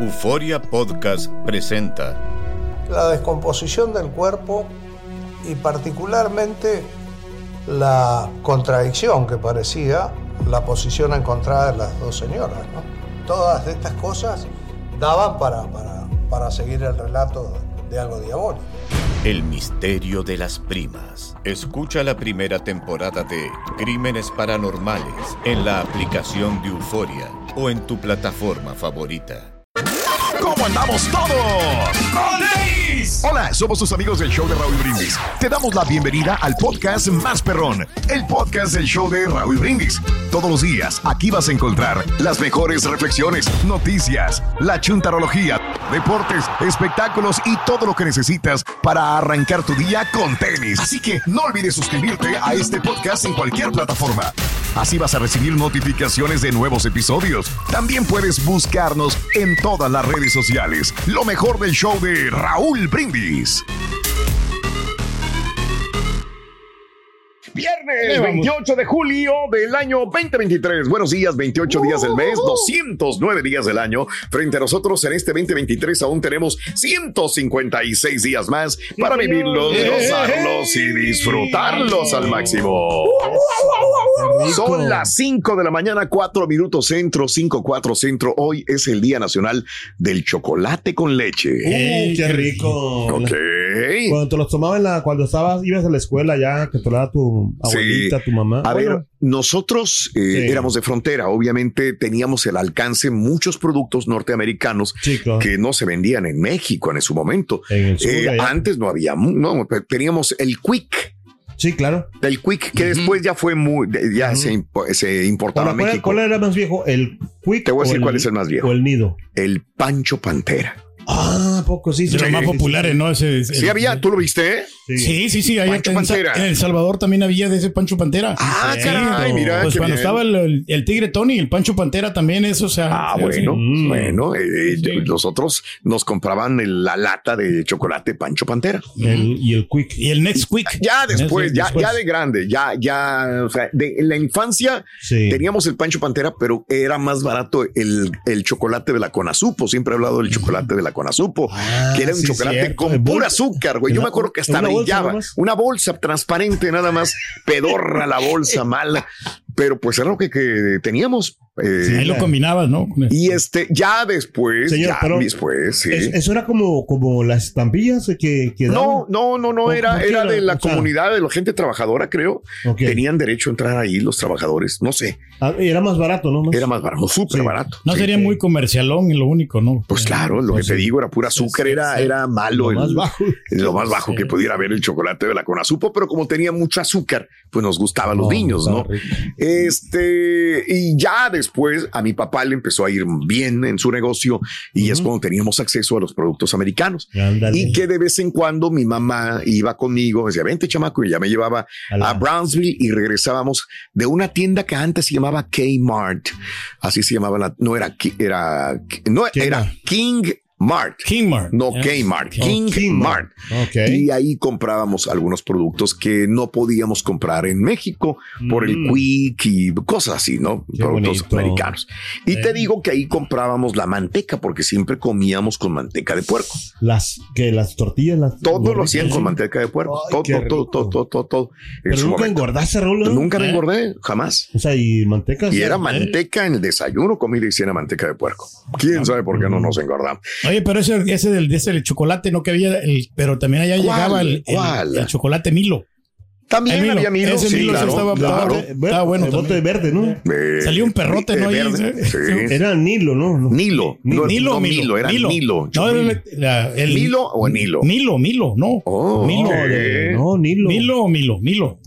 Euforia Podcast presenta la descomposición del cuerpo y particularmente la contradicción que parecía la posición encontrada de las dos señoras. Todas estas cosas daban para, para, para seguir el relato de algo diabólico. El misterio de las primas. Escucha la primera temporada de Crímenes Paranormales en la aplicación de Euforia o en tu plataforma favorita. ¿Cómo andamos todos? Hola, somos tus amigos del show de Raúl Brindis. Te damos la bienvenida al podcast Más Perrón, el podcast del show de Raúl Brindis. Todos los días aquí vas a encontrar las mejores reflexiones, noticias, la chuntarología, deportes, espectáculos y todo lo que necesitas para arrancar tu día con tenis. Así que no olvides suscribirte a este podcast en cualquier plataforma. Así vas a recibir notificaciones de nuevos episodios. También puedes buscarnos en todas las redes sociales. Lo mejor del show de Raúl Brindis. Viernes 28 de julio del año 2023. Buenos días, 28 días del mes, 209 días del año. Frente a nosotros en este 2023 aún tenemos 156 días más para vivirlos, gozarlos y disfrutarlos al máximo. Son las 5 de la mañana, 4 minutos centro, 5, 4 centro. Hoy es el Día Nacional del Chocolate con Leche. ¡Uh, qué rico! Ok. Cuando te los tomabas en la, cuando estabas, ibas a la escuela ya, que te lo daba tu abuelita, tu mamá. A Bueno, ver, nosotros eh, Sí. éramos de frontera, obviamente teníamos el alcance muchos productos norteamericanos que no se vendían en México en su momento. En el sur, Eh, antes no había, no, teníamos el Quick, Sí, claro. el Quick que después ya fue muy, ya se, impo- se importaba a Ahora, ¿cuál, México. cuál era más viejo? ¿El Quick? Te voy a decir cuál es el más viejo. O el nido. El Pancho Pantera. Ah, poco sí. De los más populares, ¿no? Ese, Sí había, ¿tú lo viste? Sí, sí, sí. Allá Pancho en, Pantera. en El Salvador también había de ese Pancho Pantera. Ah, Sí, caray, mira, Pues qué cuando bien. estaba el, el- el Tigre Tony, el Pancho Pantera también, eso, o sea. Ah, sí, bueno, sí. bueno, eh, Sí. nosotros nos compraban el- la lata de chocolate Pancho Pantera. El- y el Quick. Y el Next Quick. Ya después, ya, después. ya de grande, ya, ya, o sea, de en la infancia Sí. teníamos el Pancho Pantera, pero era más barato el, el chocolate de la Conazupo. Siempre he hablado del chocolate de la Conazupo, Ah, que era un sí, chocolate cierto. con pura azúcar, güey. Yo me acuerdo que hasta bolsa brillaba. Una bolsa transparente, nada más, pedorra la bolsa mala. Pero pues era lo que, que teníamos. eh, Sí, ahí lo combinabas, ¿no? Y este, ya después, Señor, ya pero después, sí. Es- eso era como, como las estampillas que, que No, no, no, no, ¿Cómo- era, era de la O sea- comunidad de la gente trabajadora, creo. Ok. Tenían derecho a entrar ahí los trabajadores. No sé, Ah, era más barato, ¿no? Más- era más barato, súper Sí. barato. no Sí. sería muy comercialón, lo único, ¿no? Pues claro, lo Pues que te sí. digo era pura azúcar, sí, era, sí. era malo. Lo más el- bajo. Lo más bajo Sí. que pudiera haber el chocolate de la Conazupo, pero como tenía mucho azúcar, pues nos gustaba a los No, niños, ¿no? Este, y ya después a mi papá le empezó a ir bien en su negocio y es cuando teníamos acceso a los productos americanos. Ándale. Y que de vez en cuando mi mamá iba conmigo, decía, vente chamaco, y ya me llevaba A Brownsville y regresábamos de una tienda que antes se llamaba Kmart. Así se llamaba la, no era, era, no, ¿Qué era era? King Mart. No Yes. Kmart, Oh, King. Mart. Y ahí comprábamos algunos productos que no podíamos comprar en México por el Mm. Quick y cosas así, ¿no? Qué productos bonito. americanos. Y te digo que ahí comprábamos la manteca porque siempre comíamos con manteca de puerco. Las, que las tortillas, las. Todo lo hacían con manteca de puerco. Ay, todo, todo, todo, todo, todo, todo. Pero nunca momento. engordaste, Raúl. Nunca me ¿Eh? engordé, jamás. O sea, y manteca. Y era ¿eh? manteca en el desayuno, comida y cena manteca de puerco. ¿Quién sabe por qué no nos engordamos? Oye, pero ese, ese del, de ese del chocolate, no que había, el, pero también allá ¿Cuál? llegaba el, el- el chocolate Milo. También El había Milo, Ese sí, Milo sí claro, estaba, claro. estaba- estaba bueno. El bote verde, ¿no? Eh, Salió un perrote, eh, ¿no? Ahí, verde, sí. sí. Era Nilo, ¿no? Nilo. No, Nilo, no Milo, Milo, era Nilo. No, era la- la- el, ¿Milo o Nilo? Milo, Milo, no. Oh, Milo. ok. No, Nilo. Milo, Milo, Milo.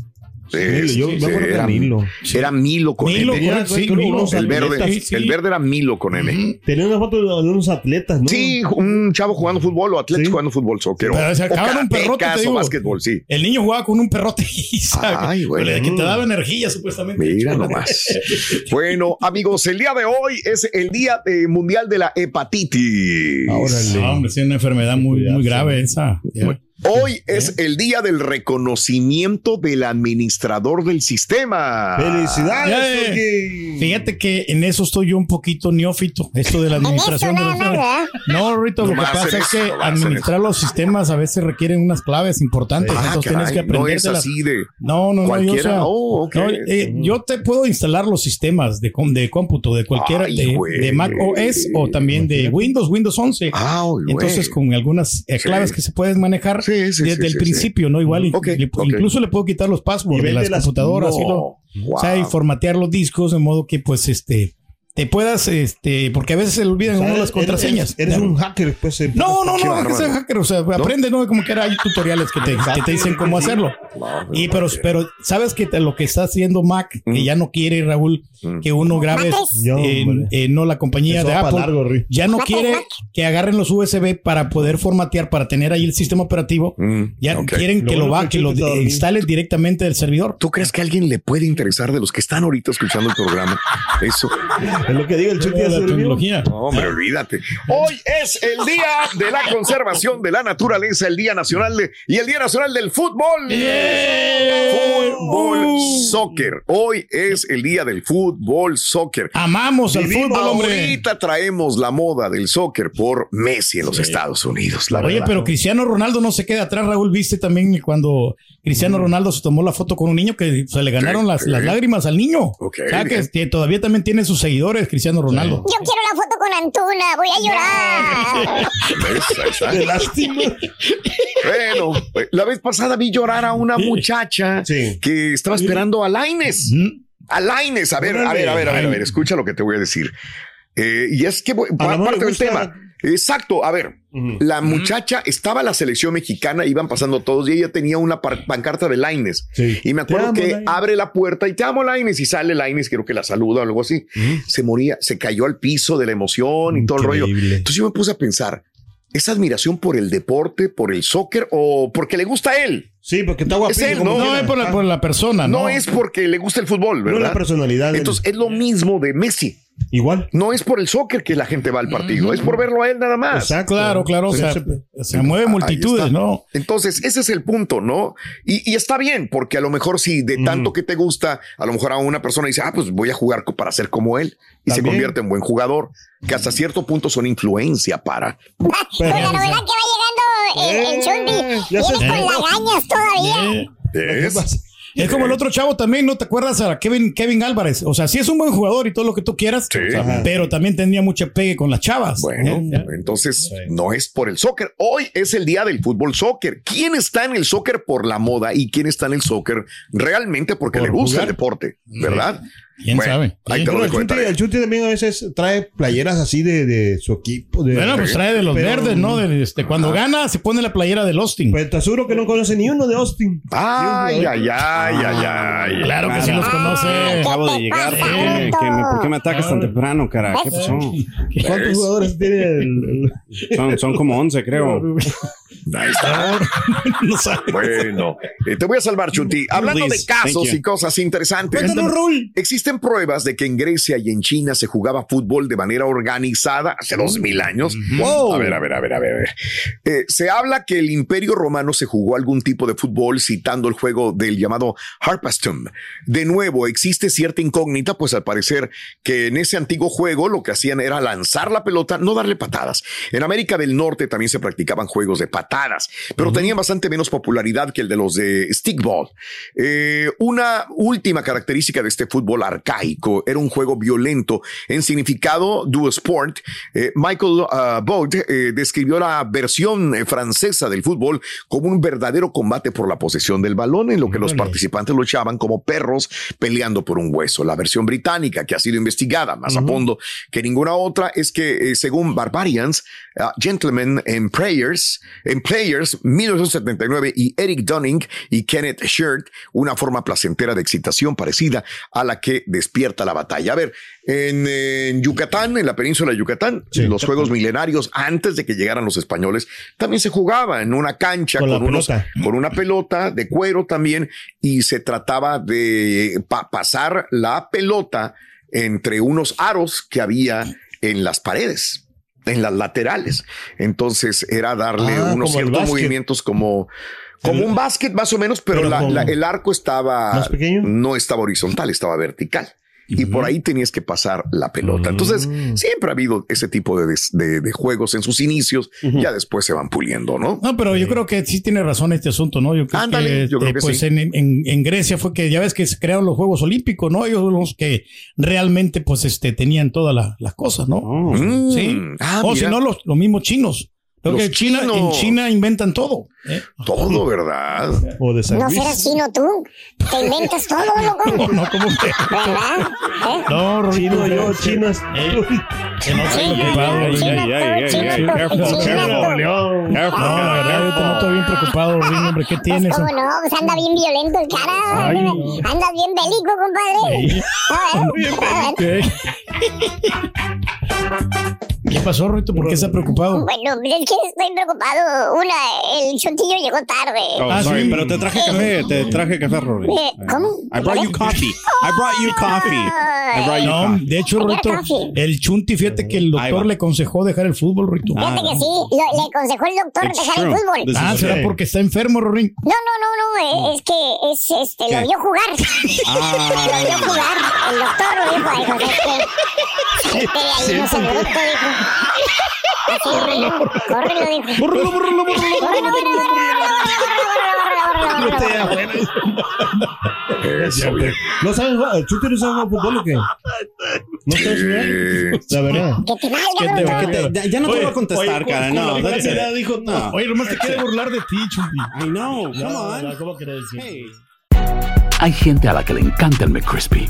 Sí, yo sí, me acuerdo que era Nilo. Era Milo con Milo, sí, Milo. El verde. Sí, sí. el verde era Milo con M. Tenía una foto de unos atletas, ¿no? Sí, un chavo jugando fútbol o atletas Sí. jugando fútbol, soccer. o- Pero se o acaban un perrote, te digo. básquetbol, sí. El niño jugaba con un perrote Ay, güey. que te daba energía, supuestamente. Mira nomás. bueno, amigos, el día de hoy es el día eh, mundial de la hepatitis. Órale. No, hombre, sí, es una enfermedad muy, muy grave esa. Ya. Hoy es el día del reconocimiento del administrador del sistema. ¡Felicidades! Fíjate que en eso estoy yo un poquito neófito, esto de la administración de los No, Rito, lo que pasa es que administrar los sistemas a veces requieren unas claves importantes, Ah, entonces tienes que no aprender. es así de No, no, no, yo, o cualquiera. sea, Oh, no, eh, yo te puedo instalar los sistemas de, de cómputo de cualquiera, Ay, de, de Mac OS o también de Windows, Windows 11. Ah, güey. Entonces, con algunas eh, Sí. claves que se pueden manejar Sí, sí, desde sí, el sí, principio, ¿no? Igual, le- incluso le puedo quitar los passwords Y de las las- computadoras, No. y lo- o sea, y formatear los discos de modo que, pues, este, te puedas, este, porque a veces se le olvidan O sea, uno las contraseñas. Eres, eres un hacker, pues. eh, No, no, no, no, que sea hacker, o sea, aprende, ¿no? Como que era, hay tutoriales que te, que te dicen cómo hacerlo. Y pero, pero sabes que te- lo que está haciendo Mac, que ya no quiere, Raúl, Mm. que uno grabe, no la compañía Eso de Apple, largo, ya no quiere que agarren los USB para poder formatear, para tener ahí el sistema operativo. Mm, Ya ok. quieren Lo que lo bueno va, que lo instalen directamente del servidor. ¿Tú crees que a alguien le puede interesar de los que están ahorita escuchando el programa? Eso. Es lo que diga el Chucky ya La tecnología. No, hombre, olvídate. Hoy es el día de la conservación de la naturaleza, el día nacional de- y el día nacional del fútbol. Fútbol, Uh. soccer. Hoy es el día del fútbol, soccer. Amamos al Vivimos fútbol, hombre. Ahorita traemos la moda del soccer por Messi en los Estados Unidos. La Oye, verdad. pero Cristiano Ronaldo no se queda atrás, Raúl. Viste también cuando Cristiano Ronaldo se tomó la foto con un niño que se le ganaron Sí, las, sí. las lágrimas al niño. Ok, o sea, que todavía también tiene sus seguidores, Cristiano Ronaldo. Yo quiero la foto con Antuna, voy a llorar. Lástima. Bueno, eh, la vez pasada vi llorar a una muchacha Sí. que estaba esperando a Laines. Mm. A Laines, a ver, a ver, a ver, a ver, a ver, escucha lo que te voy a decir. Eh, y es que voy- A parte del tema. Exacto, a ver, la muchacha estaba en la selección mexicana, iban pasando todos y ella tenía una pancarta de Laines. Sí. Y me acuerdo amo, que Lainez. abre la puerta y te amo Laines y sale Laines, creo que la saluda o algo así. Se moría, se cayó al piso de la emoción y todo el rollo. Entonces yo me puse a pensar, ¿es admiración por el deporte, por el soccer o porque le gusta a él? Sí, porque está guapísimo. él, ¿no? No, es por la, por la persona, ¿no? No es porque le gusta el fútbol, No es la ¿verdad? personalidad. del- Entonces es lo mismo de Messi. Igual. No es por el soccer que la gente va al partido, es por verlo a él nada más. Exacto. Claro, claro, o Pero sea, se- se mueve multitudes. ¿no? Entonces, ese es el punto, ¿no? Y, y está bien, porque a lo mejor si de tanto que te gusta, a lo mejor a una persona dice, ah, pues voy a jugar para ser como él y se convierte en buen jugador, que hasta cierto punto son influencia para. Con la novedad que va llegando el, el ya se- Viene con lagañas todavía. Eh, ¿Ves? Es como el otro chavo también, ¿no te acuerdas a Kevin, Kevin Álvarez? O sea, sí es un buen jugador y todo lo que tú quieras, Sí. pero también tenía mucha pegue con las chavas. Bueno, ¿eh? entonces no es por el soccer. Hoy es el día del fútbol soccer. ¿Quién está en el soccer por la moda y quién está en el soccer realmente porque Por le gusta jugar. el deporte? ¿Verdad? ¿Quién sabe? Lo Pero el tarea. el Chuti también a veces trae playeras así de, de su equipo. De, Bueno, pues trae de los Pero- verdes, ¿no? De, este, cuando gana, se pone la playera del Austin. Pues te aseguro que no conoce ni uno de Austin. Ay, ay, ay, ay, ay. Claro que sí los conoce. Acabo de llegar. ¿por qué me- ¿Qué me- ¿Por qué me atacas tan temprano, cara? ¿Qué pasó? ¿Cuántos jugadores tiene el, el- Son, son como 11, creo. Ahí está. no. Bueno, eh, te voy a salvar, Chuti. Hablando de casos y cosas interesantes. Cuéntanos, Raúl. Existen pruebas de que en Grecia y en China se jugaba fútbol de manera organizada hace dos mil años. Wow. A ver, a ver, a ver, a ver. a ver. Eh, se habla que el Imperio Romano se jugó algún tipo de fútbol citando el juego del llamado Harpastum. De nuevo, existe cierta incógnita, pues al parecer que en ese antiguo juego lo que hacían era lanzar la pelota, no darle patadas. En América del Norte también se practicaban juegos de patadas patadas, pero tenían bastante menos popularidad que el de los de stickball. Eh, una última característica de este fútbol arcaico era un juego violento en significado dual sport. Eh, Michael uh, eh, describió la versión eh, francesa del fútbol como un verdadero combate por la posesión del balón, en lo que los participantes luchaban como perros peleando por un hueso. La versión británica, que ha sido investigada más a fondo que ninguna otra, es que según Barbarians, uh, Gentlemen and Prayers, en Players 1979 y Eric Dunning y Kenneth Shirt, una forma placentera de excitación parecida a la que despierta la batalla. A ver, en, en Yucatán, en la península de Yucatán, los juegos milenarios, antes de que llegaran los españoles, también se jugaba en una cancha Con unos- con una pelota de cuero también, y se trataba de pa- pasar la pelota entre unos aros que había en las paredes, en las laterales. Entonces era darle Ah, unos ciertos movimientos como, como un básquet más o menos, pero, Pero la- la- el arco estaba ¿Más pequeño? no estaba horizontal, estaba vertical. Y por ahí tenías que pasar la pelota. Entonces, Mm. siempre ha habido ese tipo de, de- de juegos en sus inicios. Ya después se van puliendo, ¿no? No, pero yo creo que sí tiene razón este asunto, ¿no? Yo creo Ándale, que, yo creo eh, que pues sí. en, en- en Grecia fue que ya ves que se crearon los Juegos Olímpicos, ¿no? Ellos son los que realmente pues este tenían todas la- las cosas, ¿no? Oh. Mm. Sí. Ah, o si no, los, los mismos chinos. Creo Los que China, en. China inventan todo. ¿eh? Todo, ¿verdad? O de San No serás chino tú. Te inventas todo, loco. No, como que. ¿Verdad? ¿Eh? No, Chino, yo, chinas. Que no Sí, preocupado. ay, ay, ay, careful, chino, careful. No, no bien preocupado, Rin, hombre. ¿Qué Pues tienes? cómo no, pues anda bien violento el cara. Anda bien bélico, compadre. A ver, ver. ¿Qué? ¿Qué pasó, Rorito? ¿Por qué está preocupado? Bueno, es que estoy preocupado. Una, el chontillo llegó tarde. Oh, Ah, sorry, sí. pero te traje café, te traje café, Rory. Eh, ¿Cómo? I brought you coffee. I brought you coffee. I brought you No, coffee. de hecho, café. el Chunti, fíjate que el doctor le aconsejó dejar el fútbol, Rorito. Ah, Fíjate que sí, lo- le aconsejó el doctor It's dejar el fútbol. This Ah, será okay. porque está enfermo, Rorín. No, no, no, no, eh, es que es, este, ¿Qué? lo vio jugar. Ah. lo vio jugar. El doctor lo dijo, ay, José, que de ahí no se bruto, dijo. Así, córrelo, córrelo, dijo. Bórralo, bórralo. Córrelo, bórralo, bórralo, bórralo, bórralo, bórralo, bórralo. ¿No sabes jugar? ¿El Chuti no sabe jugar fútbol o qué? ¿No sabes jugar? La verdad. Que te valga, Que te ya, ya no te voy a contestar, cara. No, it. dijo, No. Oye, nomás te quiere burlar de ti, Chunti. I know. Come on. ¿Cómo querés decir? Hay gente a la que le encanta el McCrispy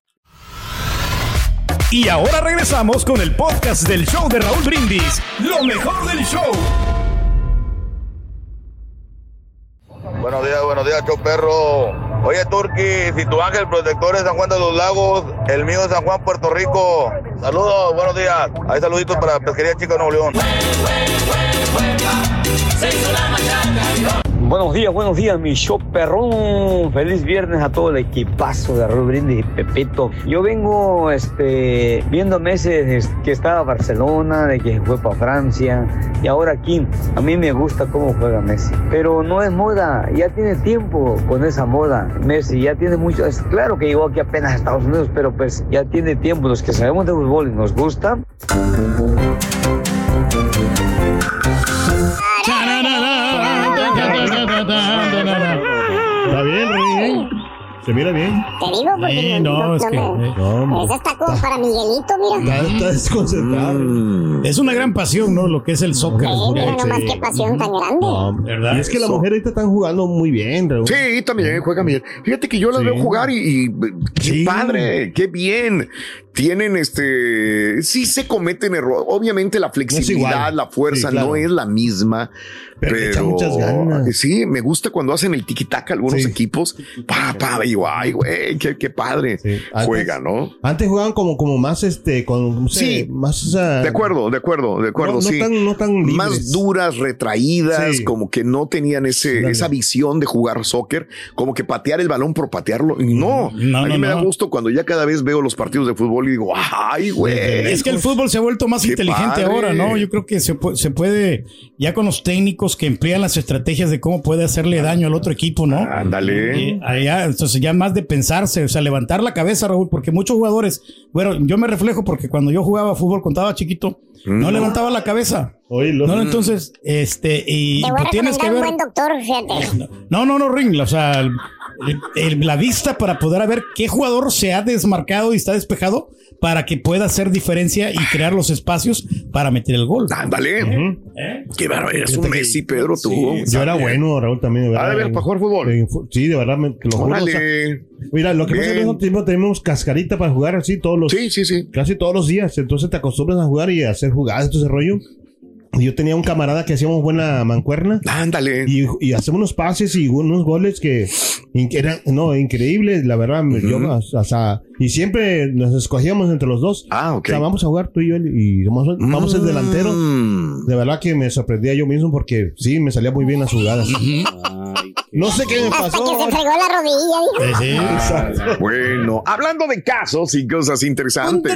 Y ahora regresamos con el podcast del show de Raúl Brindis. Lo mejor del show. Buenos días, buenos días, show perro. Oye, Turki, si tu ángel protector es San Juan de los Lagos, el mío es San Juan, Puerto Rico. Saludos, buenos días. Ahí saluditos para Pesquería Chica Nuevo León. Buenos días, buenos días, mi show perrón. Feliz viernes a todo el equipazo de Raúl Brindis y Pepito. Yo vengo este, viendo meses que estaba Barcelona, de que fue para Francia y ahora aquí. A mí me gusta cómo juega Messi, pero no es moda. Ya tiene tiempo con esa moda. Messi ya tiene mucho. Es claro que llegó aquí apenas a Estados Unidos, pero pues ya tiene tiempo. Los que sabemos de fútbol y nos gusta. Se mira bien. Te digo porque Sí, no, es que- me- No, hombre. Esa está como para Miguelito, mira. Está, está desconcentrado. Mm. Es una gran pasión, ¿no? Lo que es el soccer. Sí, mira nomás qué pasión tan grande. No, ¿Verdad? Y es que las mujeres ahorita están jugando muy bien, Raúl. Sí, también juega bien. Fíjate que yo las Sí. veo jugar y, y qué Sí. padre, qué bien. Tienen este, sí se cometen errores. Obviamente la flexibilidad, la fuerza Sí, claro. no es la misma. Pero muchas ganas. sí, me gusta cuando hacen el tiki-taka algunos Sí. equipos. Pa, pa, digo, ay, güey, qué, qué padre. Antes- Juega, ¿no? Antes jugaban como, como más, este, con, no sé, Sí. más, o sea, De acuerdo, de acuerdo, de acuerdo, No- no sí. tan- no tan. Más duras, retraídas, Sí. como que no tenían ese, esa visión de jugar soccer, como que patear el balón por patearlo. Y no, No, a mí no, me da gusto cuando ya cada vez veo los partidos de fútbol y digo, ay, güey. Es que el fútbol se ha vuelto más inteligente padre. ahora, ¿no? Yo creo que se, pu- se puede, ya con los técnicos que emplean las estrategias de cómo puede hacerle daño al otro equipo, ¿no? Ándale. Allá, entonces ya más de pensarse, o sea, levantar la cabeza, Raúl, porque muchos jugadores, bueno, yo me reflejo porque cuando yo jugaba fútbol, cuando estaba chiquito, no Mm. levantaba la cabeza. No, entonces, este, y Te voy a pues tienes que recomendar un ver. buen doctor, fíjate. No, no, no, Ring, o sea, el- el- la vista para poder ver qué jugador se ha desmarcado y está despejado para que pueda hacer diferencia y crear los espacios para meter el gol. Ándale. Qué bárbaro, eres un Messi, Pedro, tú. Yo era bueno, Raúl, también. De verdad, Ah, de ver, para jugar fútbol. Sí, de verdad, me, lo juro, Órale. o sea, mira, lo que pasa es que Bien. nosotros tiempo tenemos cascarita para jugar así todos los. Sí, sí, sí. Casi todos los días. Entonces te acostumbras a jugar y a hacer jugadas, todo ese rollo. Yo tenía un camarada que hacíamos buena mancuerna. Ándale. Y, y hacemos unos pases y unos goles que, eran, no, increíbles, la verdad. me- yo, o sea, y siempre nos escogíamos entre los dos. Ah, ok. O sea, vamos a jugar tú y yo y vamos, vamos el delantero. Mm. De verdad que me sorprendía yo mismo porque sí, me salía muy bien las jugadas. No sé qué me Hasta pasó. que se fregó la rodilla, dijo. Exacto. Bueno, hablando de casos y cosas interesantes,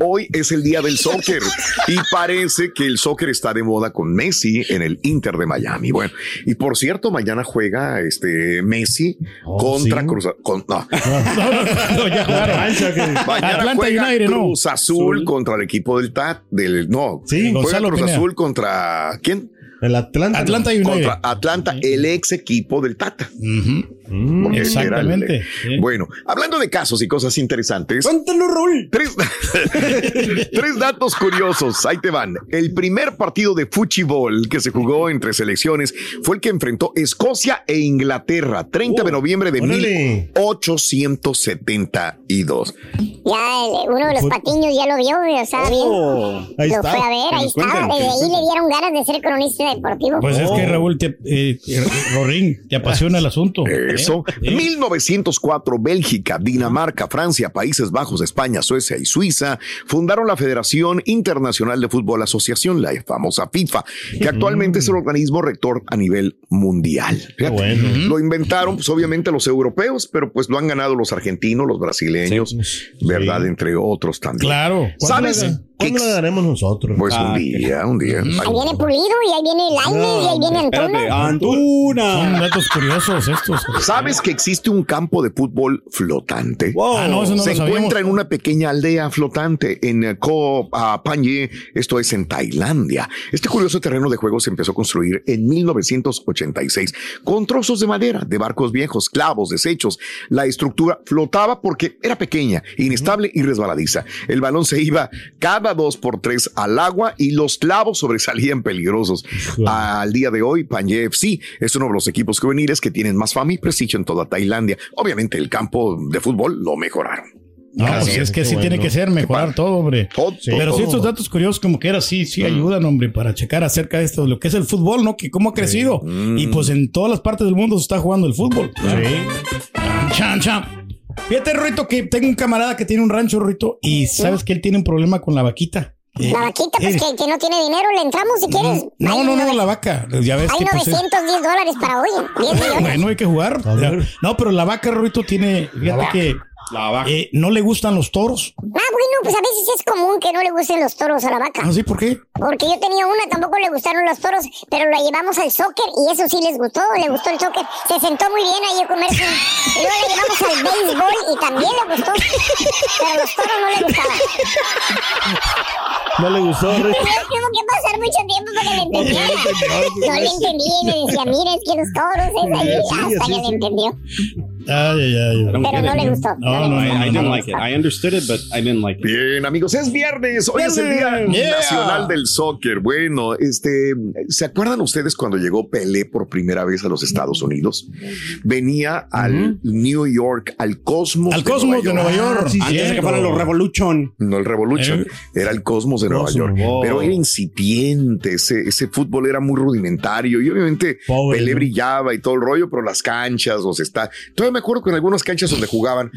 hoy es el día del soccer y parece que el soccer está de moda con Messi en el Inter de Miami. Bueno, y por cierto, mañana juega este Messi Oh, contra ¿sí? Cruz con, no. No, no, ya jugaron. Mañana juega. Cruz Azul contra el equipo del TAT del no, Sí, juega Gonzalo Cruz Pineda. Azul contra ¿quién? El Atlanta. Atlanta United. Contra Atlanta, el ex equipo del Tata. Mm, Exactamente, sí. Bueno, hablando de casos y cosas interesantes. Cuéntalo, Raúl. Tres, tres datos curiosos. Ahí te van. El primer partido de fútbol que se jugó entre selecciones fue el que enfrentó Escocia e Inglaterra, 30 de noviembre de órale. 1872. Ya el- uno de los patiños ya lo vio, ya estaba Oh, bien. ahí lo está. fue a ver, ahí estaba. Desde ahí le dieron ganas de ser cronista deportivo. Pues es Oh. que Raúl, te, eh, eh, Rorín, te apasiona el asunto. Eso. ¿Eh? Sí. 1904, Bélgica, Dinamarca, Francia, Países Bajos, España, Suecia y Suiza fundaron la Federación Internacional de Fútbol Asociación, la famosa FIFA, que actualmente es el organismo rector a nivel mundial. Bueno. Lo inventaron, pues obviamente los europeos, pero pues lo han ganado los argentinos, los brasileños, ¿verdad? Entre otros también. Claro. ¿Sabes? ¿Cuándo qué lo daremos nosotros? Pues Ah, un día, un día. Ahí viene Pulido y ahí viene Lainez y ahí viene Espérate, Antuna. Son Antuna. datos curiosos estos. ¿Sabes que existe un campo de fútbol flotante? Ah, no, eso no se lo encuentra en una pequeña aldea flotante en eh, Koh ah, Phangan, esto es en Tailandia. Este curioso terreno de juego se empezó a construir en 1986 con trozos de madera, de barcos viejos, clavos, desechos. La estructura flotaba porque era pequeña, inestable y resbaladiza. El balón se iba cada dos por tres al agua y los clavos sobresalían peligrosos. Al día de hoy, Panje FC es uno de los equipos juveniles que tienen más fama y prestigio en toda Tailandia. Obviamente, el campo de fútbol lo mejoraron. No, Así pues es, es que sí bueno. tiene que ser, mejorar todo, hombre. Todo, Pero todo. sí, estos datos curiosos como que era, sí, sí ayudan, hombre, para checar acerca de esto, de lo que es el fútbol, ¿no? Que cómo ha crecido. Y pues en todas las partes del mundo se está jugando el fútbol. Chan, chan. Fíjate, Rito, que tengo un camarada que tiene un rancho, Rito, y sabes que él tiene un problema con la vaquita. Eh, La vaquita, pues eh, que, que no tiene dinero, le entramos si quieres. No, Hay no, no, nove- la vaca. Ya ves Hay que pues, es- 910 dólares para hoy. 10 millones. Bueno, hay que jugar. No, pero la vaca, Rito, tiene. Fíjate que La vaca. eh, no le gustan los toros. Ah, bueno, pues a veces es común que no le gusten los toros a la vaca. ¿Ah, sí? ¿Por qué? Porque yo tenía una, tampoco le gustaron los toros, pero la llevamos al soccer y eso sí les gustó, le gustó el soccer. Se sentó muy bien ahí a comerse. Y luego la llevamos al béisbol y también le gustó, pero los toros no le gustaban. No le gustó. Tuvo tuvo que pasar mucho tiempo para que le entendiera. No le entendí y me decía, mira, es que los toros es ahí, Sí, hasta que le entendió. Ay. I don't Pero no it. le gustó. No, no, I, didn't no. like it. I understood it, but I didn't like it. Bien, amigos, es viernes. Hoy es el Día Yeah. Nacional del Soccer. Bueno, este, ¿se acuerdan ustedes cuando llegó Pelé por primera vez a los Estados Unidos? Venía al New York, al Cosmos. Al Cosmos de Nueva York. Ah, sí, Antes de que cierto. fueran los Revolution. No el Revolution, Eh. era el Cosmos de Nueva Cosmos, York. wow. Pero era incipiente, ese, ese fútbol era muy rudimentario y obviamente Pobre, Pelé ¿no? brillaba y todo el rollo, pero las canchas, los está. Todavía me acuerdo que en algunas canchas donde jugaban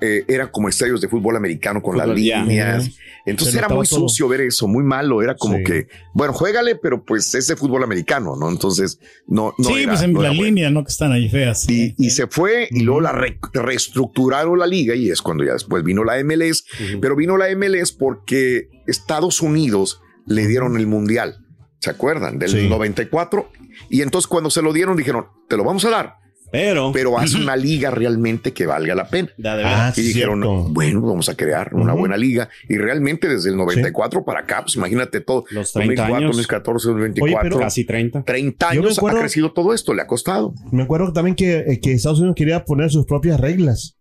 eh, era como estadios de fútbol americano con las Fútbol, líneas. Entonces era muy todo. sucio ver eso, muy malo. Era como Sí. que, bueno, juégale, pero pues ese fútbol americano, ¿no? Entonces, no, no sí, era- pues en no la bueno. línea, ¿no? Que están ahí feas. Y, y se fue y luego la re- reestructuraron la liga y es cuando ya después vino la MLS, pero vino la MLS porque Estados Unidos le dieron el mundial, ¿se acuerdan? Del Sí. 94 y entonces cuando se lo dieron dijeron, te lo vamos a dar, Pero, pero haz una liga realmente que valga la pena. da de Ah. Y dijeron, cierto. bueno, vamos a crear una buena liga. Y realmente desde el 94 para acá, pues imagínate todo. Los 30 2004, años. 2014, 2024. pero- Casi 30. 30 Yo me años acuerdo- ha crecido todo esto, le ha costado. Me acuerdo también que, eh, que Estados Unidos quería poner sus propias reglas.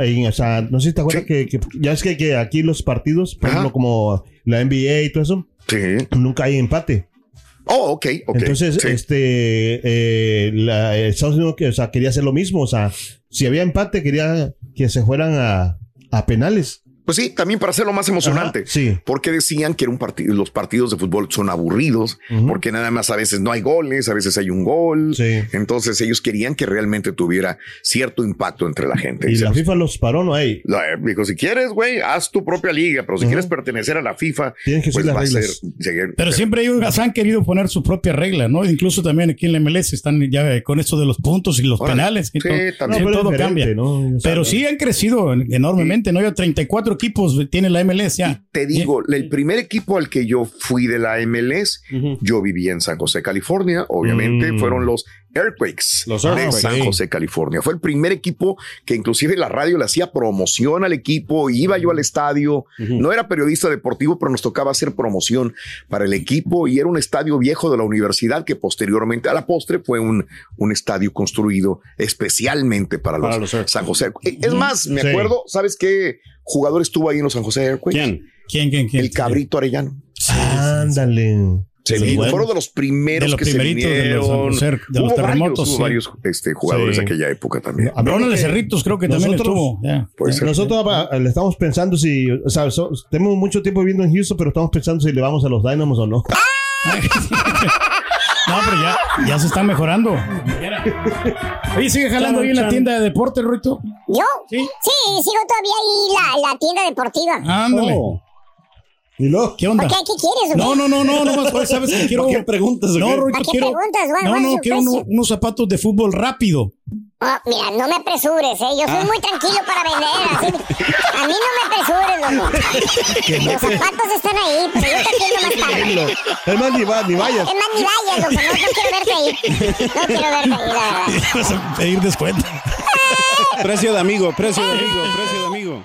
Ahí, o sea, no sé si te acuerdas Sí. que, que ya es que, que aquí los partidos, por Ajá. ejemplo, como la NBA y todo eso, Sí. nunca hay empate. Oh, ok, ok. Entonces, Sí. este, eh, la, Estados Unidos que, o sea, quería hacer lo mismo. O sea, si había empate, quería que se fueran a, a penales. Pues sí, también para hacerlo más emocionante. Ajá, sí. Porque decían que era un partido, los partidos de fútbol son aburridos, porque nada más a veces no hay goles, a veces hay un gol. Sí. Entonces ellos querían que realmente tuviera cierto impacto entre la gente. Y la FIFA los paró, ¿no? Ey, la- dijo, si quieres, güey, haz tu propia liga, pero si quieres pertenecer a la FIFA, Tienes que pues va a las ser... reglas. seguir- Pero siempre ellos han querido poner su propia regla, ¿no? Incluso también aquí en la MLS están ya con esto de los puntos y los Órale. penales. y Sí, todo. también. Pero todo cambia. ¿no? O sea, Pero sí han crecido enormemente, ¿no? Ya 34 equipos tiene la MLS ya. Te digo, el primer equipo al que yo fui de la MLS, yo vivía en San José, California. Obviamente Mm. fueron los Earthquakes Los de Earthquakes, San sí. José, California. Fue el primer equipo que inclusive la radio le hacía promoción al equipo. Iba yo al estadio. No era periodista deportivo, pero nos tocaba hacer promoción para el equipo y era un estadio viejo de la universidad que posteriormente a la postre fue un, un estadio construido especialmente para los, Para los Earthquakes. San José. Es más, me Sí. acuerdo, ¿sabes qué jugador estuvo ahí en los San José Earthquakes? ¿Quién? ¿Quién, quién, quién? El cabrito Arellano. Ándale. Se Sí, bueno. fueron de los primeros De los que se primeritos de los vinieron. De los Hubo terremotos, varios, hubo sí. varios este, jugadores Sí. de aquella época también. A ver, Ronald que Cerritos creo que también nosotros- estuvo. ya. Puede ser. Nosotros ah, le estamos pensando si, o sea, so- tenemos mucho tiempo viviendo en Houston, pero estamos pensando si le vamos a los Dynamos o no. No, pero ya, ya se están mejorando. Oye, sigue jalando ahí en la tienda de deporte, Ruito. ¿Yo? Sí. Sí, sigo todavía ahí la, la tienda deportiva. Ándale. Oh. ¿Y luego? ¿Qué onda? ¿Por qué? ¿Qué quieres? No, no, no, no, no, más, ¿sabes qué quiero? ¿Por qué preguntas, No, ¿Para qué quiero. preguntas, güey? No, ¿Cuál es no, quiero uno- unos zapatos de fútbol rápido. Oh, mira, no me apresures, ¿eh? Yo soy muy tranquilo para vender, así. A mí no me apresures, loco. Los zapatos están ahí, pero yo te atiendo más tarde. Es más, ni, va, ni vayas. Es más, ni vayas, loco. No, no quiero verte ahí. No quiero verte ahí, la verdad. Vas a pedir descuento. Precio de amigo, precio de amigo, precio de amigo.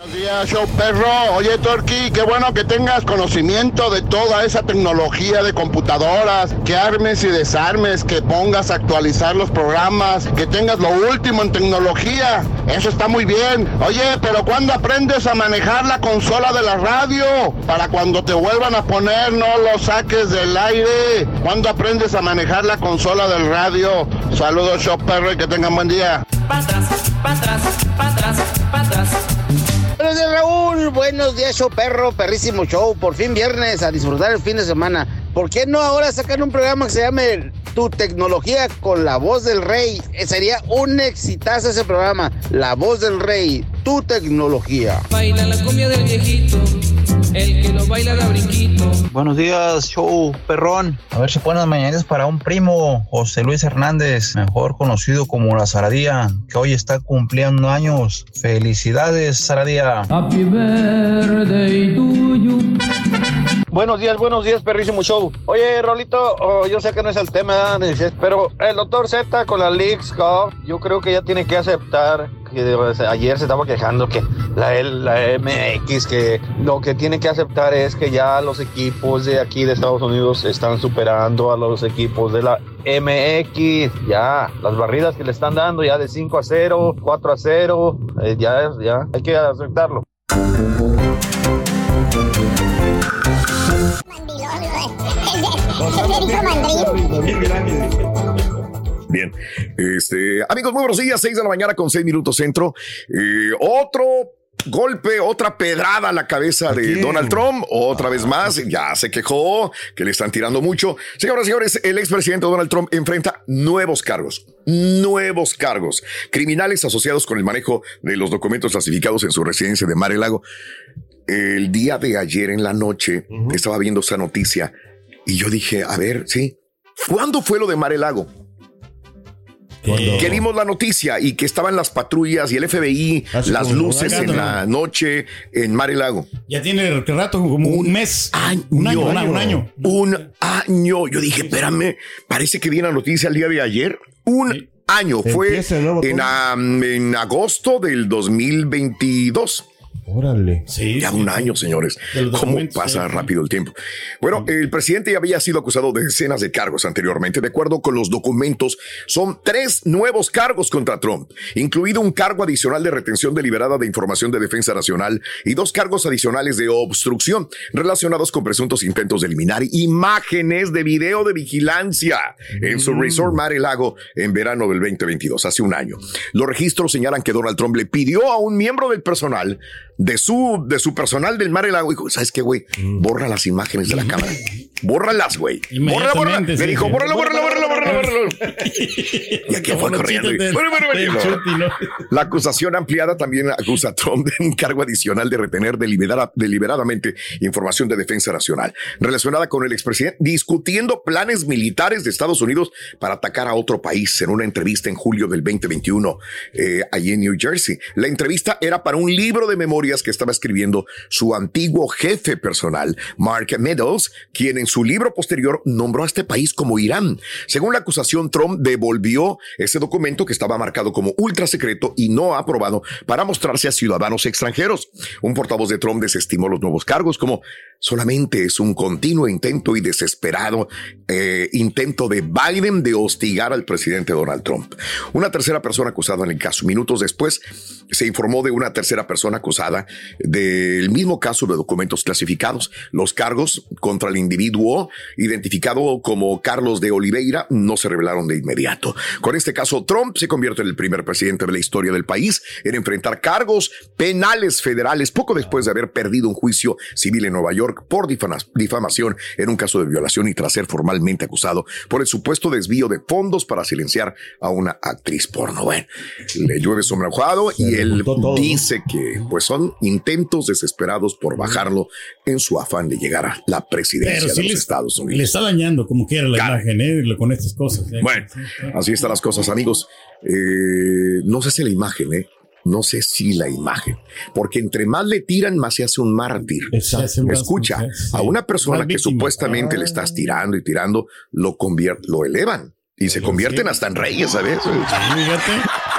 Buenos días, show perro. Oye, Torqui, qué bueno que tengas conocimiento de toda esa tecnología de computadoras, que armes y desarmes, que pongas a actualizar los programas, que tengas lo último en tecnología. Eso está muy bien. Oye, pero ¿cuándo aprendes a manejar la consola de la radio? Para cuando te vuelvan a poner, no lo saques del aire. ¿Cuándo aprendes a manejar la consola del radio? Saludos, show perro, y que tengan buen día. Buenos días, Raúl. Buenos días, show perro, perrísimo show. Por fin viernes, a disfrutar el fin de semana. ¿Por qué no ahora sacar un programa que se llame Tu Tecnología con la voz del rey? Eh, Sería un exitazo ese programa. La voz del rey, Tu Tecnología. Baila la cumbia del viejito, el que lo baila la brinquito. Buenos días, show perrón. A ver si ponen mañanas para un primo, José Luis Hernández, mejor conocido como La Zaradía, que hoy está cumpliendo años. Felicidades, Zaradía. Happy birthday to you. Buenos días, buenos días, perrísimo show. Oye, Rolito, oh, yo sé que no es el tema, pero el doctor Z con la Leagues Cup, yo creo que ya tiene que aceptar que ayer se estaba quejando que la, la MX, que lo que tiene que aceptar es que ya los equipos de aquí de Estados Unidos están superando a los equipos de la MX. Ya, las barridas que le están dando ya de 5 a 0, 4 a 0, eh, ya, ya, hay que aceptarlo. Bien, este, amigos, muy buenos días, 6 de la mañana con 6 minutos centro. Eh, otro golpe, otra pedrada a la cabeza de Donald Trump, otra vez más, ya se quejó que le están tirando mucho. Señoras y señores, el expresidente Donald Trump enfrenta nuevos cargos, nuevos cargos, criminales asociados con el manejo de los documentos clasificados en su residencia de Mar Lago. El día de ayer en la noche estaba viendo esa noticia y yo dije, a ver, sí, ¿cuándo fue lo de Mar Lago? Que vimos la noticia y que estaban las patrullas y el FBI, Hace las luces en la noche en Mar Lago. Ya tiene rato, como un mes. Un año, un año. Un año. Un año. Yo dije, espérame, parece que vi la noticia el día de ayer. Un año. Fue el en, en agosto del 2022. Órale. ya un año, señores. ¿Cómo pasa rápido el tiempo? Bueno, el presidente ya había sido acusado de decenas de cargos anteriormente. De acuerdo con los documentos, son tres nuevos cargos contra Trump, incluido un cargo adicional de retención deliberada de información de defensa nacional y dos cargos adicionales de obstrucción relacionados con presuntos intentos de eliminar imágenes de video de vigilancia en su resort Mar a Lago en verano del 2022, hace un año. Los registros señalan que Donald Trump le pidió a un miembro del personal de su, de su personal del Mar a Lago, dijo, ¿sabes qué, güey? Borra las imágenes de la cámara. Bórralas, güey. Bórrala. Inmediatamente, Le dijo, bórrala, bórrala, bórrala, bórrala. Y aquí fue corriendo. La acusación ampliada también acusa a Trump de un cargo adicional de retener delibera- deliberadamente información de defensa nacional relacionada con el expresidente discutiendo planes militares de Estados Unidos para atacar a otro país en una entrevista en julio del 2021 eh, allí en New Jersey. La entrevista era para un libro de que estaba escribiendo su antiguo jefe personal, Mark Meadows, quien en su libro posterior nombró a este país como Irán. Según la acusación, Trump devolvió ese documento que estaba marcado como ultra secreto y no aprobado para mostrarse a ciudadanos extranjeros. Un portavoz de Trump desestimó los nuevos cargos como solamente es un continuo intento y desesperado eh, intento de Biden de hostigar al presidente Donald Trump. Una tercera persona acusada en el caso. Minutos después se informó de una tercera persona acusada del mismo caso de documentos clasificados. Los cargos contra el individuo identificado como Carlos de Oliveira no se revelaron de inmediato. Con este caso, Trump se convierte en el primer presidente de la historia del país en enfrentar cargos penales federales poco después de haber perdido un juicio civil en Nueva York por difama- difamación en un caso de violación y tras ser formalmente acusado por el supuesto desvío de fondos para silenciar a una actriz porno. Bueno, le llueve sobre mojado y él dice que pues son intentos desesperados por bajarlo en su afán de llegar a la presidencia Pero sí de los le, Estados Unidos. le está dañando como quiera la imagen, ¿eh? Con estas cosas. ¿eh? Bueno, así están las cosas, amigos. Eh, no sé si la imagen, ¿eh? No sé si la imagen, porque entre más le tiran, más se hace un mártir. Exacto. Escucha, a una persona que supuestamente le estás tirando y tirando, lo convierte, lo elevan y se convierten hasta en reyes, ¿sabes?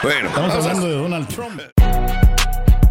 Bueno, Estamos hablando de Donald Trump.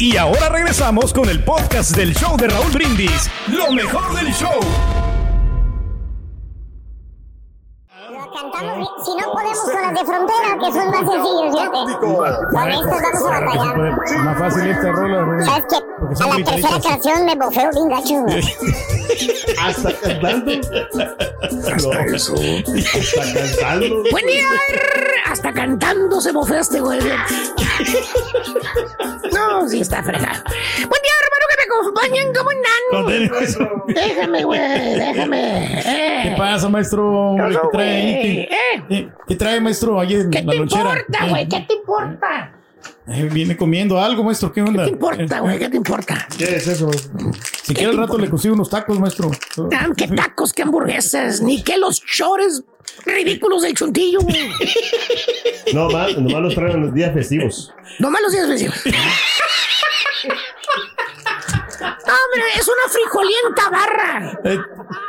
Y ahora regresamos con el podcast del show de Raúl Brindis. Lo mejor del show. Si no podemos con las de frontera, que son más sencillos, fíjate. Con estas vamos a batallar. Más fácil esta rola, güey. ¿Sabes qué? A la tercera canción me bofeo bien gacho, güey. Hasta cantando. Hasta eso. Hasta cantando. Buen día, hasta cantando se bofea este güey. No, sí está fregado. Buen día, que acompañen como enano. Déjame, güey, déjame. ¿Qué Eh. pasa, maestro? Hombre, ¿Qué trae ahí? güey? ¿Qué, eh, ¿Qué trae, maestro? Ahí en ¿Qué la te lonchera. importa, güey? ¿Qué te importa? Eh, viene comiendo algo, maestro. ¿Qué onda? ¿Qué te importa, güey? ¿Qué te importa? ¿Qué es eso? Si quiere al rato le consigo unos tacos, maestro. ¿Qué tacos, qué hamburguesas? Ni qué los chores ridículos del chuntillo, güey. No, más, nomás los traen en los días festivos. No malos días festivos. Hombre, es una frijolienta barra. Eh,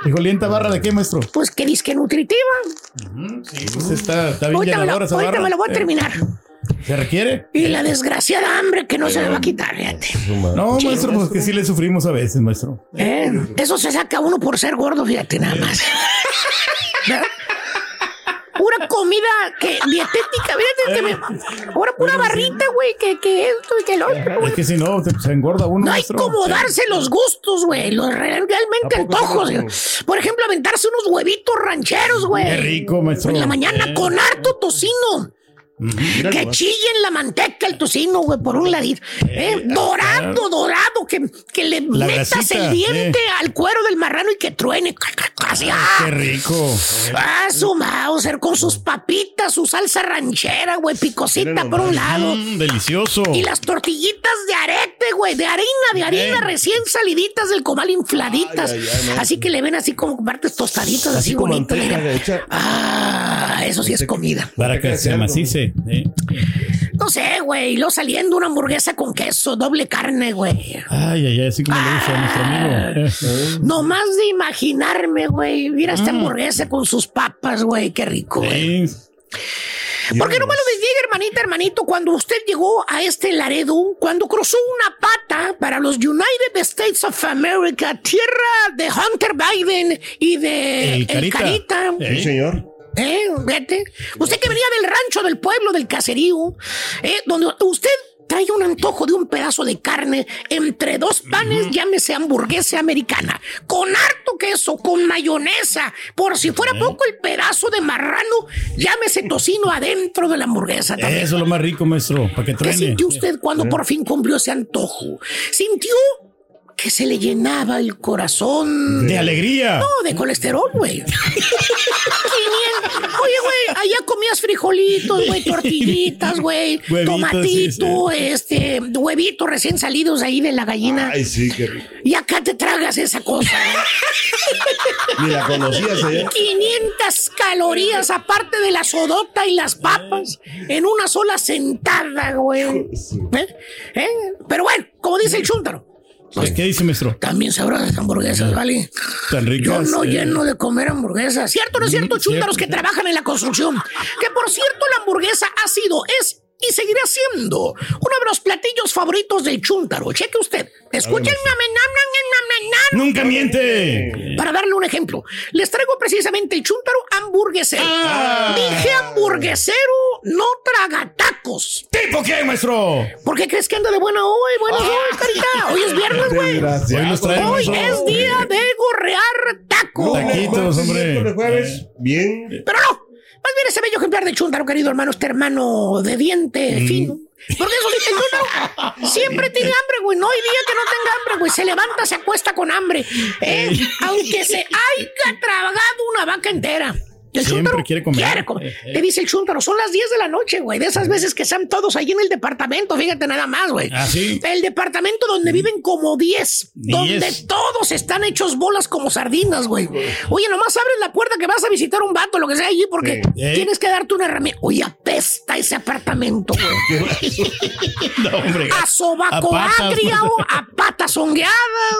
¿Frijolienta barra de qué, maestro? Pues que disque nutritiva. Sí, pues está, está bien Ahorita, me lo, llenadora esa ahorita barra. me lo voy a Eh, terminar. ¿Se requiere? Y la desgraciada hambre que no se me va a quitar, fíjate. No, maestro, pues que sí le sufrimos a veces, maestro. Eh, Eso se saca uno por ser gordo, fíjate, nada más. Comida que dietética, fíjate que me. Ahora pura barrita, güey, que, que esto y que lo otro. Es que si no, te- se engorda uno, No hay maestro. como darse los gustos, güey. Los re- realmente ¿A poco antojos. Por ejemplo, aventarse unos huevitos rancheros, güey. Qué rico, maestro. En la mañana Eh. con harto tocino. Que chillen la manteca el tocino, güey, por un ladito. Eh, dorado, dorado, que, que le La metas grasita, el diente eh. al cuero del marrano y que truene. Así, ah. Qué rico. Ah, su Mauser con sus papitas, su salsa ranchera, güey, picosita por un lado. Mm, delicioso. Y las tortillitas de arete, güey, de harina, de harina, Eh. recién saliditas del comal infladitas. Ay, ay, ay, no. así que le ven así como partes tostaditas, así, Así con bonitas. mira. Ah, eso sí es comida. Para que se macice. Eh. No sé, güey, lo saliendo una hamburguesa con queso, doble carne, güey. Ay, ay, ay, así como le dice a nuestro amigo. Eh. No más de imaginarme, güey, mira esta Mm. hamburguesa con sus papas, güey, qué rico, güey. Sí. ¿Por qué no me lo desdiga, hermanita, hermanito, cuando usted llegó a este Laredo, cuando cruzó una pata para los United States of America, tierra de Hunter Biden y de El Carita. Carita? Sí, señor. ¿Eh? Vete. Usted que venía del rancho, del pueblo, del caserío, ¿eh? donde usted trae un antojo de un pedazo de carne entre dos panes, llámese hamburguesa americana, con harto queso, con mayonesa, por si fuera poco el pedazo de marrano, llámese tocino adentro de la hamburguesa también. Eso es lo más rico, maestro, para que ¿Qué sintió usted cuando por fin cumplió ese antojo? ¿Sintió que se le llenaba el corazón? De alegría. No, de colesterol, güey. 500. Oye, güey, allá comías frijolitos, güey, tortillitas, güey, tomatito, este, huevitos recién salidos ahí de la gallina. Ay, sí, qué rico. Y acá te tragas esa cosa. Ni la conocías allá. 500 calorías aparte de la sodota y las papas en una sola sentada, güey. ¿Eh? ¿Eh? Pero bueno, como dice el chúntaro, Pues, ¿Qué dice, maestro? también sabrosas hamburguesas, ¿vale? Tan Yo ricas. no eh. lleno de comer hamburguesas. ¿Cierto o no es cierto, Mm, chúntaros que trabajan en la construcción? Que por cierto, la hamburguesa ha sido, es y seguirá siendo uno de los platillos favoritos del chúntaro. Cheque usted. Escuchen. Nunca miente. Para darle un ejemplo, les traigo precisamente el chúntaro hamburguesero. Ah. Dije hamburguesero, no traga tacos. ¿Tipo qué, maestro? ¿Por qué crees que anda de buena hoy? Buenas hoy, carita. Hoy es viernes, güey. Hoy. Hoy es día de gorrear tacos. Taquitos, hombre. Bien. Pero no, más bien ese bello ejemplar de chúntaro, querido hermano, este hermano de diente fino. Porque eso sí, el chúntaro siempre tiene hambre, güey. No hay día que no tenga hambre, güey. Se levanta, se acuesta con hambre. ¿eh? Aunque se haya tragado una vaca entera. El Siempre quiere comer. quiere comer. Le dice el chúntaro, son las 10 de la noche, güey. De esas veces que están todos ahí en el departamento, fíjate nada más, güey. Ah, sí. El departamento donde viven como 10. Donde todos están hechos bolas como sardinas, güey. Oye, nomás abres la puerta que vas a visitar un vato, lo que sea allí, porque ¿Eh? tienes que darte una herramienta. Oye, apesta ese apartamento, güey. No, hombre. A sobaco A patas. a patas calzongueadas,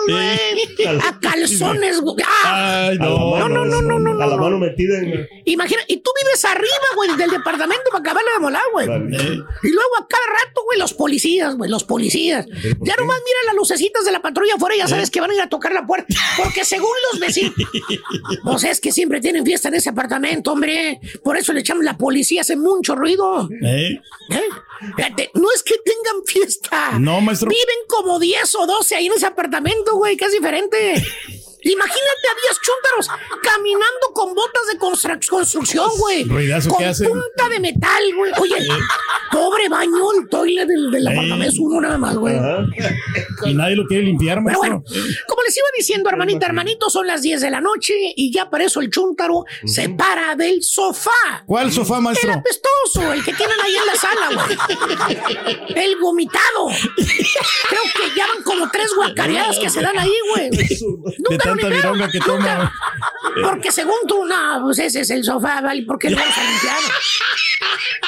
güey. A calzones, güey. ¡Ah! A la no, no, no, no, no, A la no. mano metida en. Imagina, y tú vives arriba, güey, del departamento para acabarle de molar, güey. Y luego a cada rato, güey, los policías, güey, los policías. Ya nomás mira las lucecitas de la patrulla afuera y ya sabes que van a ir a tocar la puerta. Porque según los vecinos, pues es que siempre tienen fiesta en ese apartamento, hombre. Por eso le echamos la policía, hace mucho ruido. ¿Eh? ¿Eh? Fíjate, no es que tengan fiesta. No, maestro. Viven como 10 o 12 ahí en ese apartamento, güey, que es diferente. Imagínate a 10 chúntaros caminando con botas de constru- construcción, güey. Ruidazo con que hacen. punta de metal, güey. Oye, pobre baño, el toilet del, del apartamento es uno nada más, güey. Y nadie lo quiere limpiar, Pero maestro. bueno, como les iba diciendo, hermanita, hermanito, son las 10 de la noche y ya para eso el chúntaro se para del sofá. ¿Cuál sofá, El maestro? apestoso, el que tienen ahí en la sala, güey. El vomitado. Creo que ya van como tres guacareadas que se dan ahí, güey. Nunca tanta vironga que toma. Porque según tú, no, pues ese es el sofá, ¿vale? ¿Por qué lo vamos a limpiar?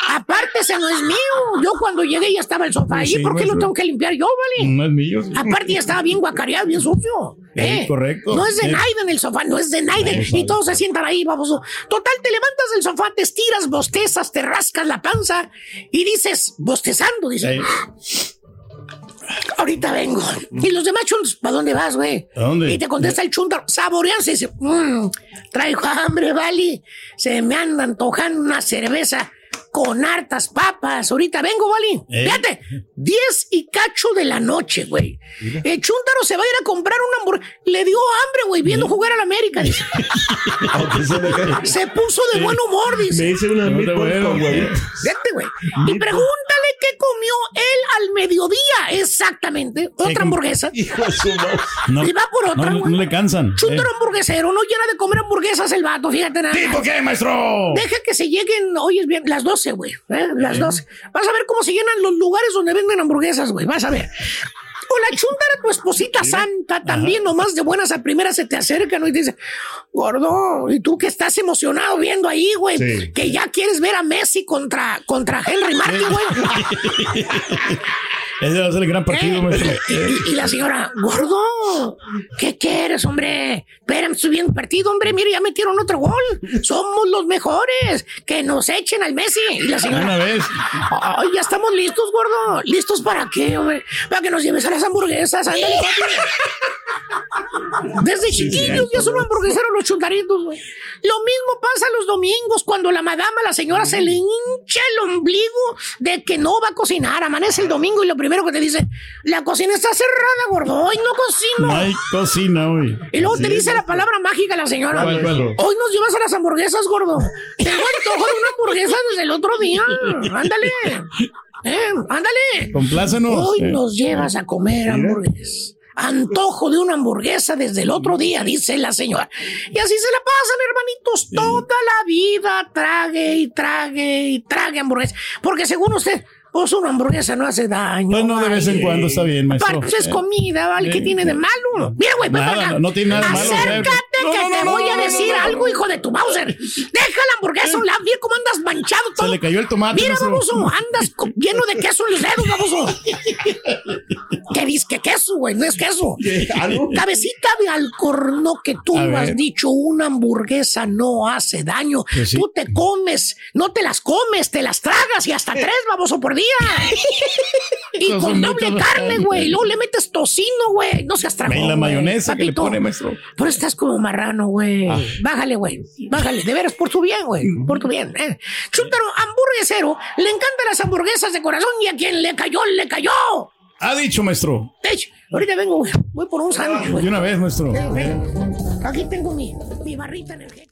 Aparte, ese no es mío. Yo cuando llegué ya estaba el sofá ahí. Sí, ¿Por qué lo tengo que limpiar yo, vale? No es mío. sí. Aparte ya estaba bien guacareado, bien sucio. Sí, Eh, correcto. No es de. Naiden el sofá, no es de Naiden. Y todos se sientan ahí, baboso. Total, te levantas del sofá, te estiras, bostezas, te rascas la panza y dices, bostezando, dices, ahorita vengo. Y los demás chuntos, ¿para dónde vas, güey? ¿A dónde? Y te contesta el chuntar, saborearse y dice, "Mm, traigo hambre, vale. Se me anda antojando una cerveza con hartas papas. Ahorita vengo, vale. ¿Eh? Fíjate, 10 y cacho de la noche, güey. El chuntaro se va a ir a comprar una hamburguesa. Le dio hambre, güey, viendo jugar a la América, dice. Se puso de buen humor, dice. Me hice una huevitos. Vete, güey. Y pregúntale qué comió él al mediodía. Exactamente. Otra hamburguesa. Hijo de su madre. No, Y va por otra, no, güey. no le cansan. Chúntaro Eh. hamburguesero, no llena de comer hamburguesas el vato, fíjate nada. ¿Tipo qué, maestro? Deja que se lleguen, hoy es bien, las 12, güey. ¿eh? Las 12. Vas a ver cómo se llenan los lugares donde venden hamburguesas, güey. Vas a ver. O la chuntara, tu esposita santa, también nomás de buenas a primeras se te acerca, ¿no? Y te dice, gordo, y tú que estás emocionado viendo ahí, güey, Sí. que ya quieres ver a Messi contra, contra Henry Martin, güey. Ese va a ser el gran partido, Eh, maestro. y, y la señora, gordo, ¿qué quieres, hombre? Espérame, estoy viendo partido, hombre. Mire, ya metieron otro gol. Somos los mejores. Que nos echen al Messi. Y la señora, Una vez. Ay, ya estamos listos, gordo. ¿Listos para qué, hombre? Para que nos lleves a las hamburguesas. Ándale. Desde chiquillos ya son hamburgueseros los chuntaritos, güey. Lo mismo pasa los domingos cuando la madama, la señora, se le hincha el ombligo de que no va a cocinar. Amanece el domingo y lo primero que te dice, la cocina está cerrada, gordo. Hoy no cocino. No hay cocina hoy. Y luego te Sí, dice la palabra mágica la señora. Hoy nos llevas a las hamburguesas, gordo. Tengo antojo de una hamburguesa desde el otro día. Ándale. Eh, ándale. Complácenos. Hoy Eh. nos llevas a comer hamburguesas. Antojo de una hamburguesa desde el otro día, dice la señora. Y así se la pasan, hermanitos, toda la vida. Trague y trague y trague hamburguesa. Porque según usted, pues una hamburguesa no hace daño. Pues no, de vez en cuando está bien, maestro. Aparte, pues es Eh. comida, ¿vale? ¿Qué Eh, tiene de malo? Mira, güey, ven Nada, no- no tiene nada de malo, Acércate que No, te voy a decir algo, hijo de tu Bowser. Deja la hamburguesa a un lado. Mira cómo andas manchado todo. Se le cayó el tomate. Mira, baboso, andas lleno de queso en los dedos, baboso. ¿Qué dices? ¿Qué queso, güey? No es queso. Cabecita de alcorno que tú A has ver. dicho, una hamburguesa no hace daño. Pues sí. Tú te comes, no te las comes, te las tragas y hasta tres, baboso, por día. y con doble carne, güey. Luego le metes tocino, güey. No seas tragón, la mayonesa que le pone, maestro. Pero estás como marrano, güey. Ah. Bájale, güey. Bájale. De veras, por tu bien, güey. Por tu bien. Eh. Chúntaro hamburguesero. Le encantan las hamburguesas de corazón y a quien le cayó, le cayó. Ha dicho, maestro. De hecho, ahorita vengo, güey. Voy por un sándwich, De güey. una vez, maestro. Aquí tengo mi, mi barrita energética.